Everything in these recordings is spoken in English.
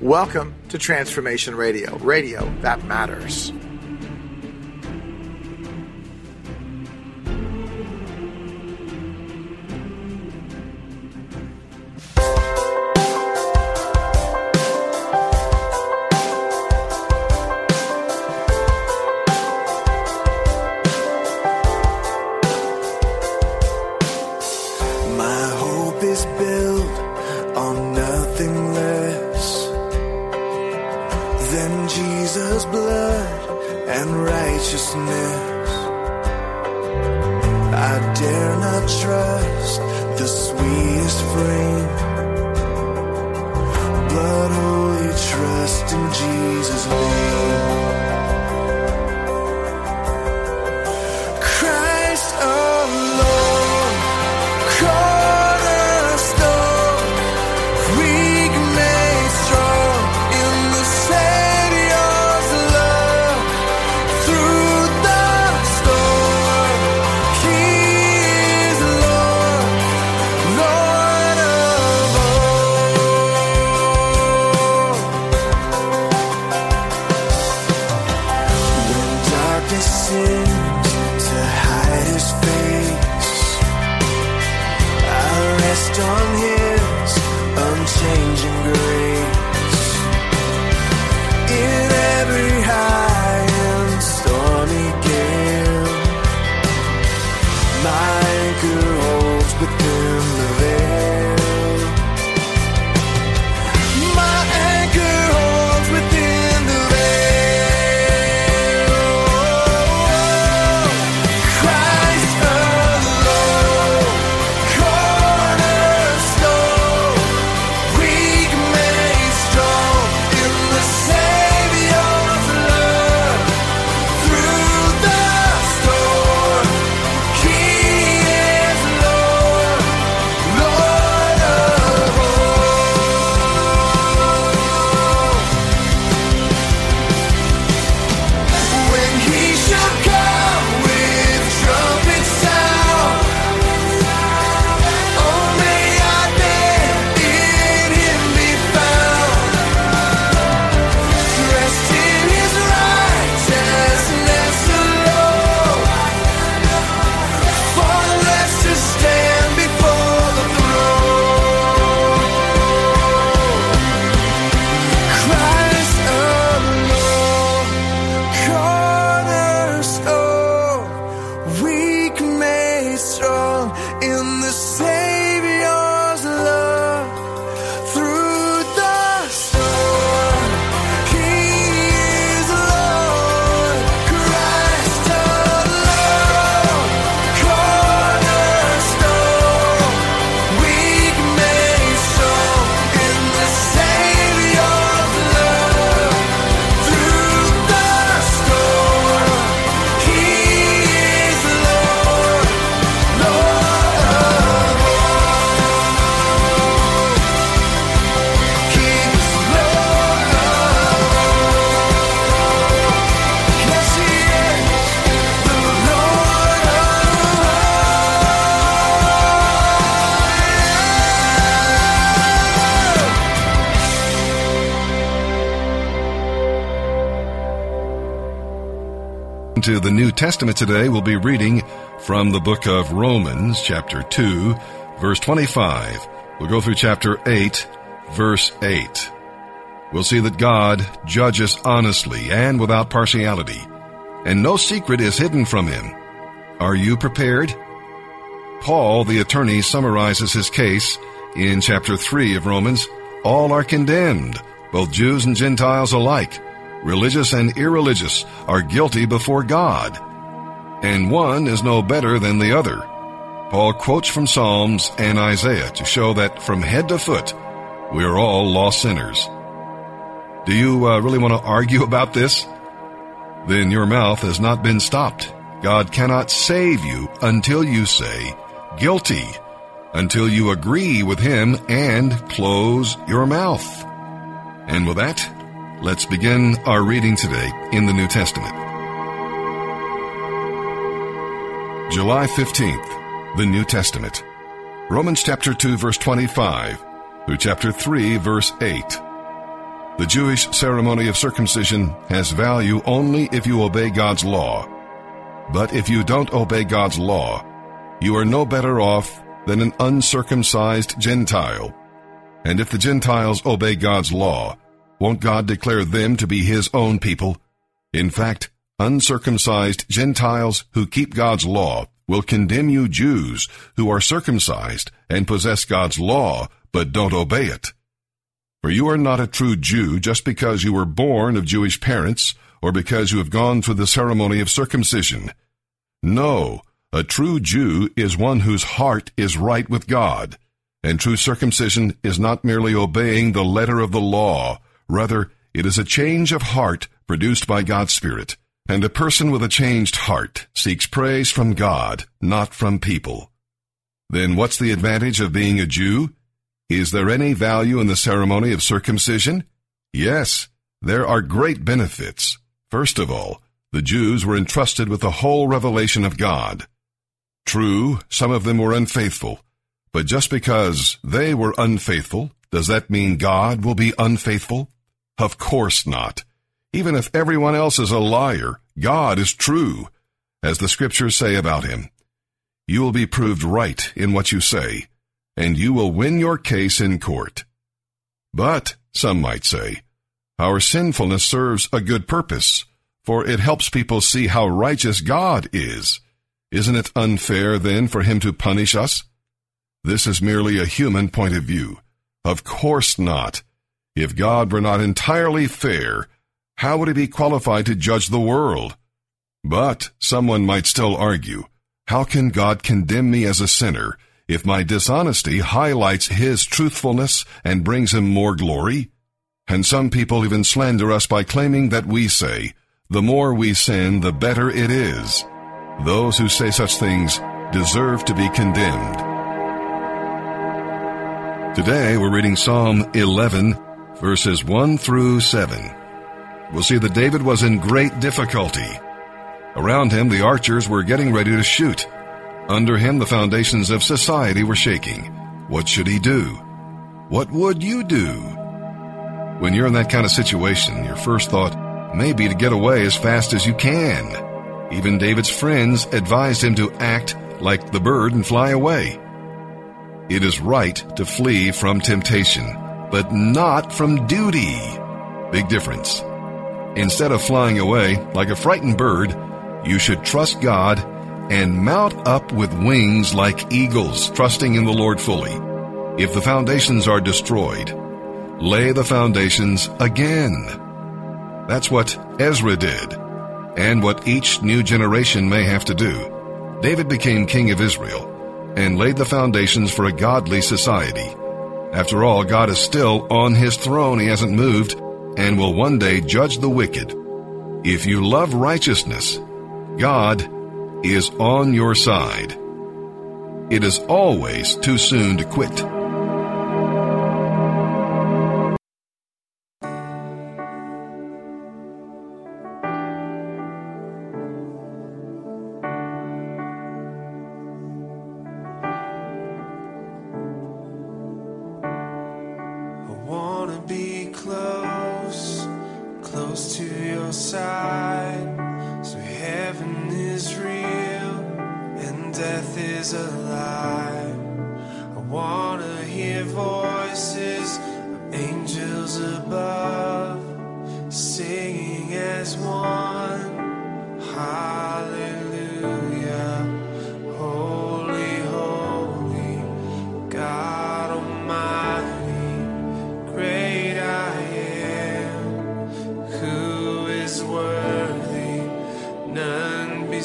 Welcome to Transformation Radio, radio that matters. Not the sweetest frame, but only trust in Jesus' name. Testament today, we'll be reading from the book of Romans, chapter 2, verse 25. We'll go through chapter 8, verse 8. We'll see that God judges honestly and without partiality, and no secret is hidden from him. Are you prepared? Paul, the attorney, summarizes his case in chapter 3 of Romans. All are condemned, both Jews and Gentiles alike. Religious and irreligious are guilty before God, and one is no better than the other. Paul quotes from Psalms and Isaiah to show that from head to foot, we are all lost sinners. Do you uh, really want to argue about this? Then your mouth has not been stopped. God cannot save you until you say guilty, until you agree with Him and close your mouth. And with that, let's begin our reading today in the New Testament. July 15th, the New Testament. Romans chapter 2 verse 25 through chapter 3 verse 8. The Jewish ceremony of circumcision has value only if you obey God's law. But if you don't obey God's law, you are no better off than an uncircumcised Gentile. And if the Gentiles obey God's law, won't God declare them to be His own people? In fact, uncircumcised Gentiles who keep God's law will condemn you Jews who are circumcised and possess God's law but don't obey it. For you are not a true Jew just because you were born of Jewish parents or because you have gone through the ceremony of circumcision. No, a true Jew is one whose heart is right with God. And true circumcision is not merely obeying the letter of the law, rather, it is a change of heart produced by God's Spirit. And a person with a changed heart seeks praise from God, not from people. Then what's the advantage of being a Jew? Is there any value in the ceremony of circumcision? Yes, there are great benefits. First of all, the Jews were entrusted with the whole revelation of God. True, some of them were unfaithful, but just because they were unfaithful, does that mean God will be unfaithful? Of course not. Even if everyone else is a liar, God is true, as the scriptures say about him. You will be proved right in what you say, and you will win your case in court. But, some might say, our sinfulness serves a good purpose, for it helps people see how righteous God is. Isn't it unfair then for him to punish us? This is merely a human point of view. Of course not. If God were not entirely fair, how would he be qualified to judge the world? But someone might still argue, how can God condemn me as a sinner if my dishonesty highlights his truthfulness and brings him more glory? And some people even slander us by claiming that we say, the more we sin, the better it is. Those who say such things deserve to be condemned. Today we're reading Psalm 11, verses 1 through 7. We'll see that David was in great difficulty. Around him, the archers were getting ready to shoot. Under him, the foundations of society were shaking. What should he do? What would you do? When you're in that kind of situation, your first thought may be to get away as fast as you can. Even David's friends advised him to act like the bird and fly away. It is right to flee from temptation, but not from duty. Big difference. Instead of flying away like a frightened bird, you should trust God and mount up with wings like eagles, trusting in the Lord fully. If the foundations are destroyed, lay the foundations again. That's what Ezra did, and what each new generation may have to do. David became king of Israel and laid the foundations for a godly society. After all, God is still on his throne. He hasn't moved and will one day judge the wicked. If you love righteousness, God is on your side. It is always too soon to quit.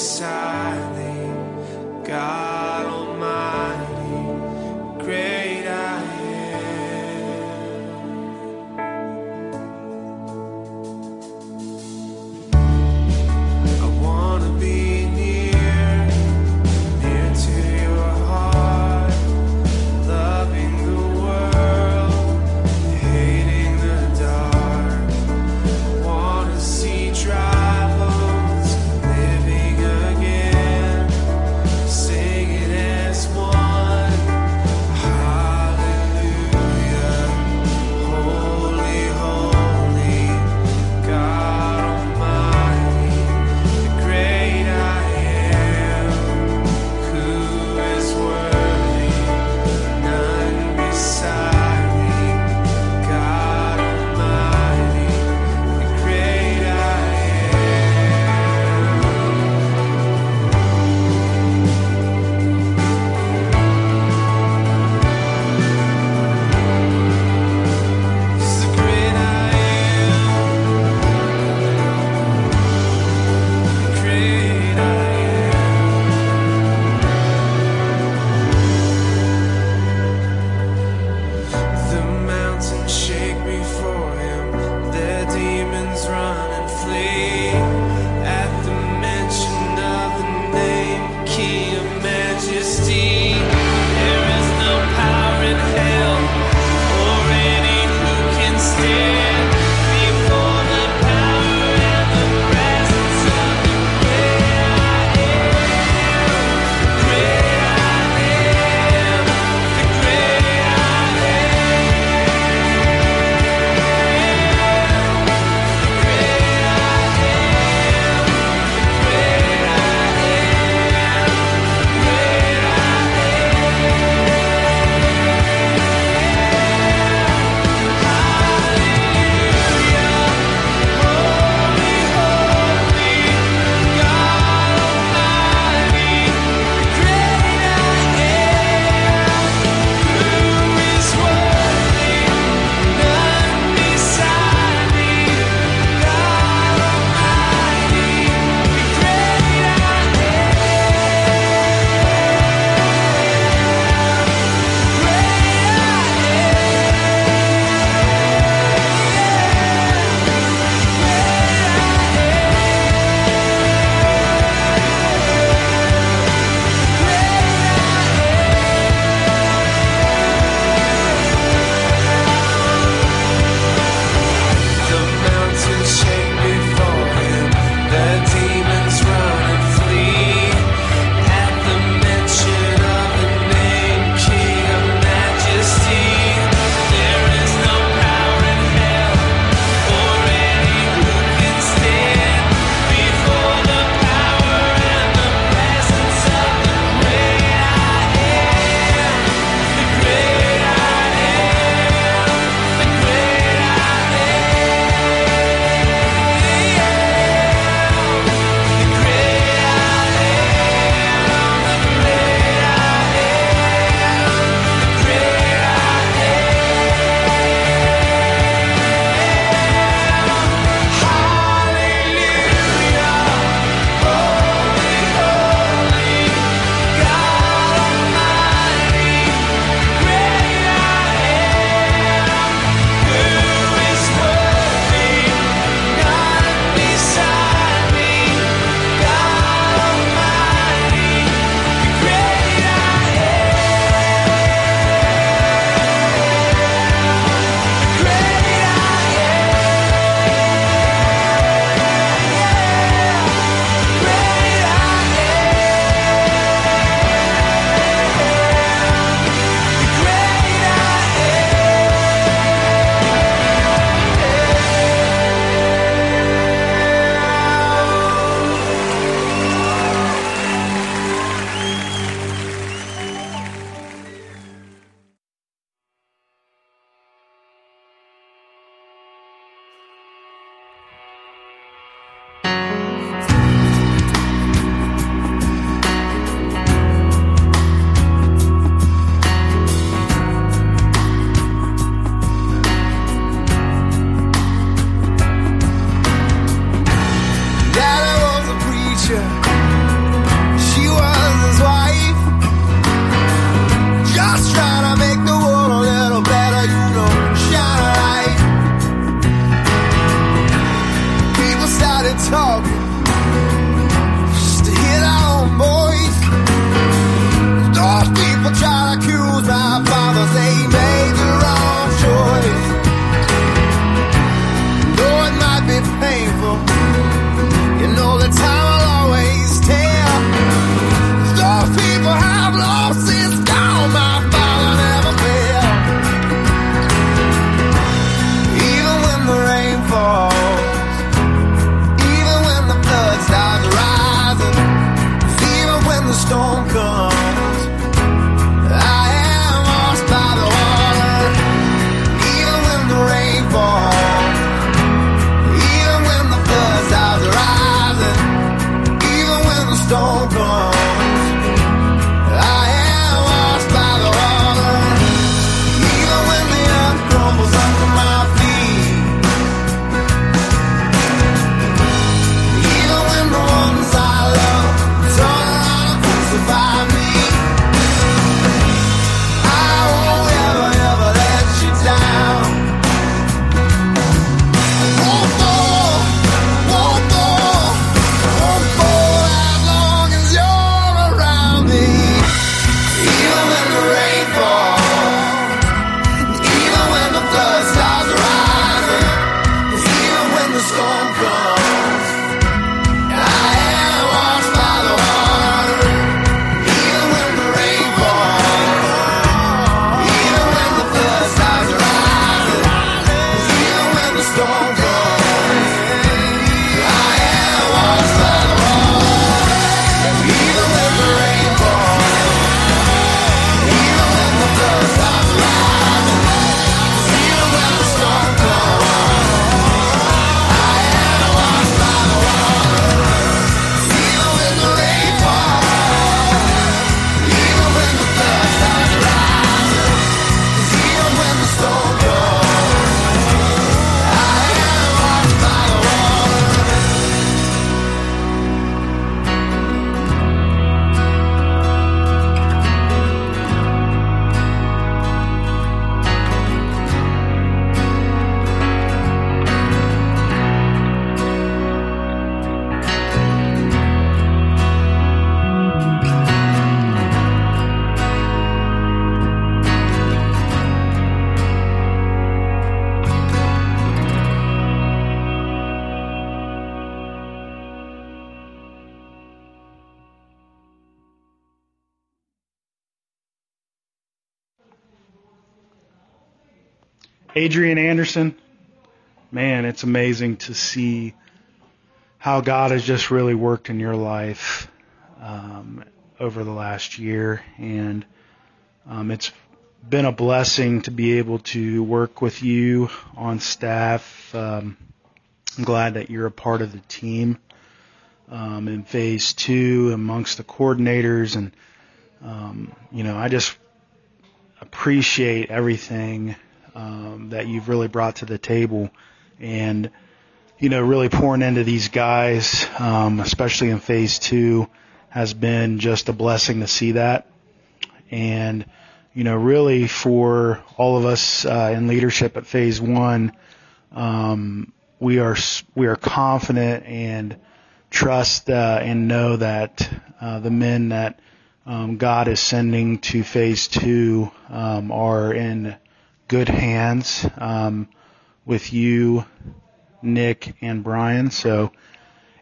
None Adrian Anderson, man, it's amazing to see how God has just really worked in your life um, over the last year, and um, it's been a blessing to be able to work with you on staff. Um, I'm glad that you're a part of the team um, in phase two amongst the coordinators, and um, you know, I just appreciate everything um, that you've really brought to the table, and you know, really pouring into these guys, um, especially in phase two, has been just a blessing to see that. And, you know, really for all of us uh, in leadership at phase one, um, we are we are confident and trust uh, and know that uh, the men that um, God is sending to phase two um, are in good hands um, with you Nick, and Brian. So,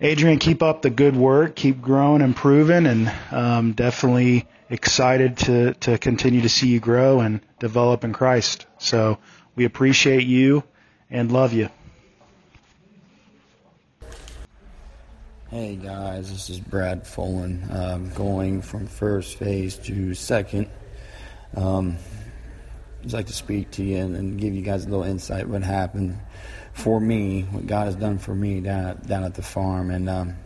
Adrian, keep up the good work, keep growing, improving, and um, definitely excited to to continue to see you grow and develop in Christ. So, we appreciate you and love you. Hey guys, this is Brad Folan, um, going from first phase to second. Um, I'd like to speak to you and, and give you guys a little insight what happened for me, what God has done for me down down at the farm. And um,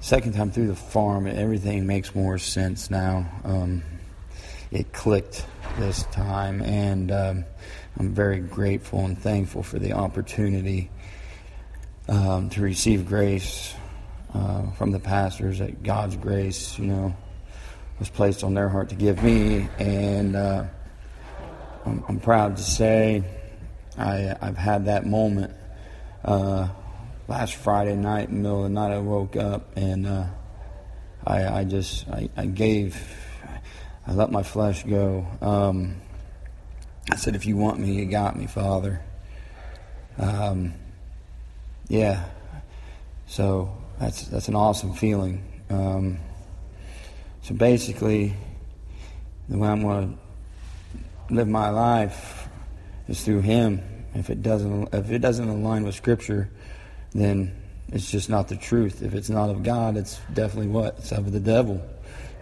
second time through the farm, everything makes more sense now. Um, it clicked this time, and um, I'm very grateful and thankful for the opportunity um, to receive grace uh, from the pastors. That God's grace, you know, was placed on their heart to give me, and uh, I'm, I'm proud to say I, I've had that moment. Uh, last Friday night, in the middle of the night, I woke up and uh, I, I just I, I gave, I let my flesh go. Um, I said, "If you want me, you got me, Father." Um, yeah. So that's that's an awesome feeling. Um, so basically, the way I'm going to live my life is through Him. If it doesn't, if it doesn't align with Scripture, then it's just not the truth. If it's not of God, it's definitely what it's of the devil.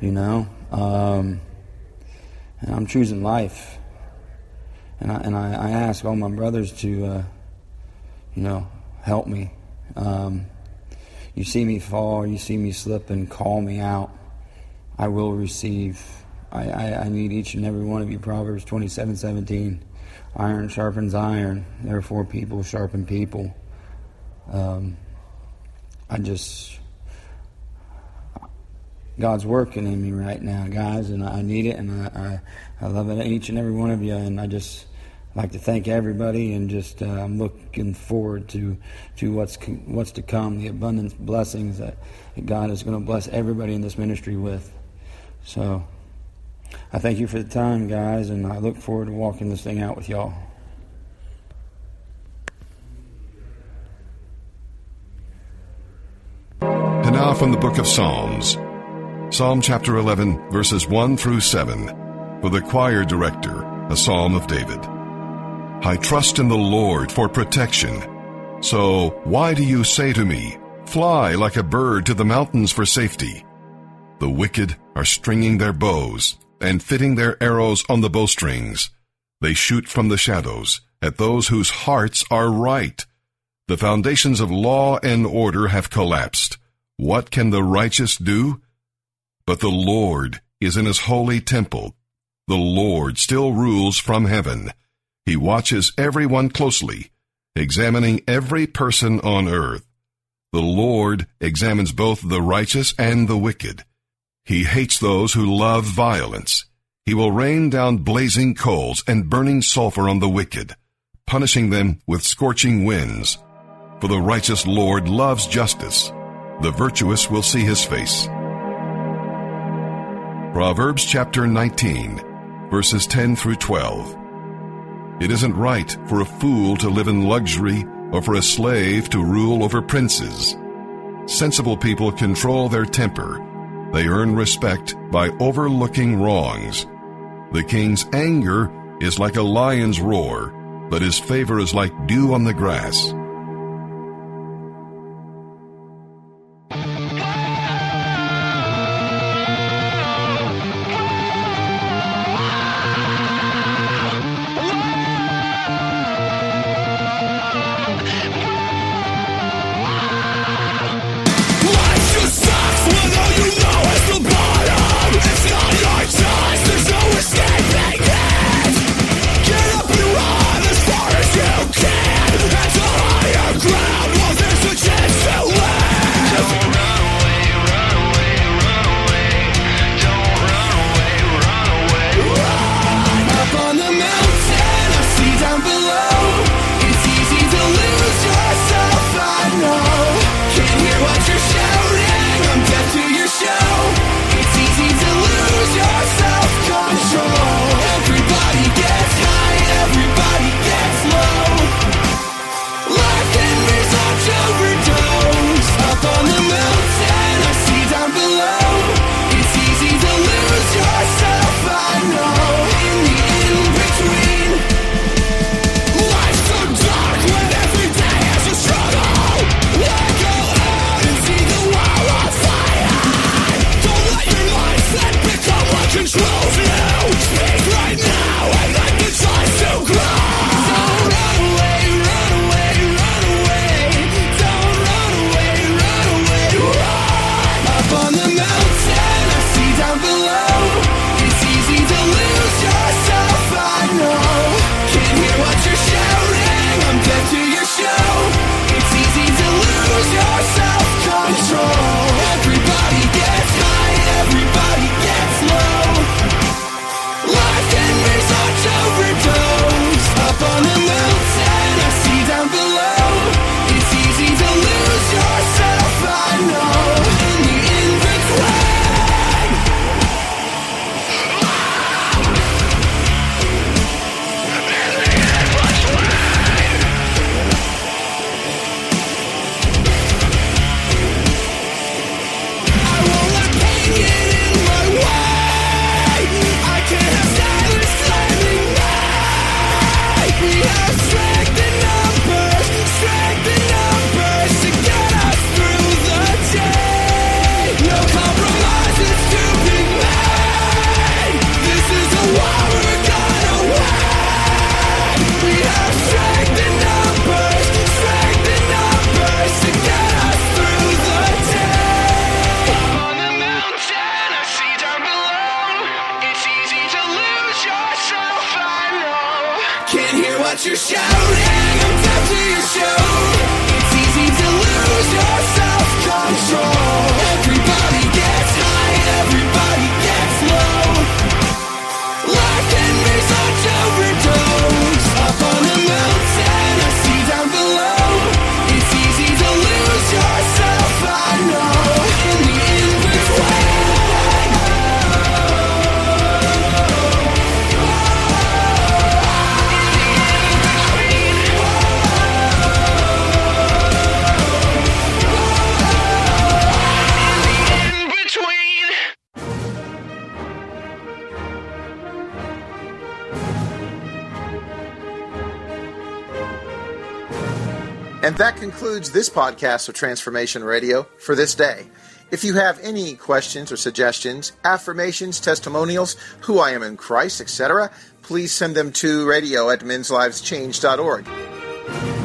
You know, um, and I'm choosing life. And I and I, I ask all my brothers to, uh, you know, help me. Um, you see me fall, you see me slip, and call me out. I will receive. I, I, I need each and every one of you. Proverbs twenty-seven seventeen iron sharpens iron. Therefore, people sharpen people. Um, I just God's working in me right now, guys, and I need it, and I, I, I love it, each and every one of you, and I just like to thank everybody, and just uh, I'm looking forward to to what's what's to come, the abundant blessings that God is going to bless everybody in this ministry with. So. I thank you for the time, guys, and I look forward to walking this thing out with y'all. And now from the book of Psalms, Psalm chapter 11, verses 1 through 7, for the choir director, a psalm of David. I trust in the Lord for protection. So why do you say to me, Fly like a bird to the mountains for safety? The wicked are stringing their bows and fitting their arrows on the bowstrings. They shoot from the shadows at those whose hearts are right. The foundations of law and order have collapsed. What can the righteous do? But the Lord is in his holy temple. The Lord still rules from heaven. He watches everyone closely, examining every person on earth. The Lord examines both the righteous and the wicked. He hates those who love violence. He will rain down blazing coals and burning sulfur on the wicked, punishing them with scorching winds. For the righteous Lord loves justice. The virtuous will see his face. Proverbs chapter 19, verses 10 through 12. It isn't right for a fool to live in luxury or for a slave to rule over princes. Sensible people control their temper they earn respect by overlooking wrongs. The king's anger is like a lion's roar, but his favor is like dew on the grass. what you showed Hang them to your show. It's easy to lose your self-control. concludes this podcast of Transformation Radio for this day. If you have any questions or suggestions, affirmations, testimonials, who I am in Christ, etc., please send them to radio at mensliveschange.org.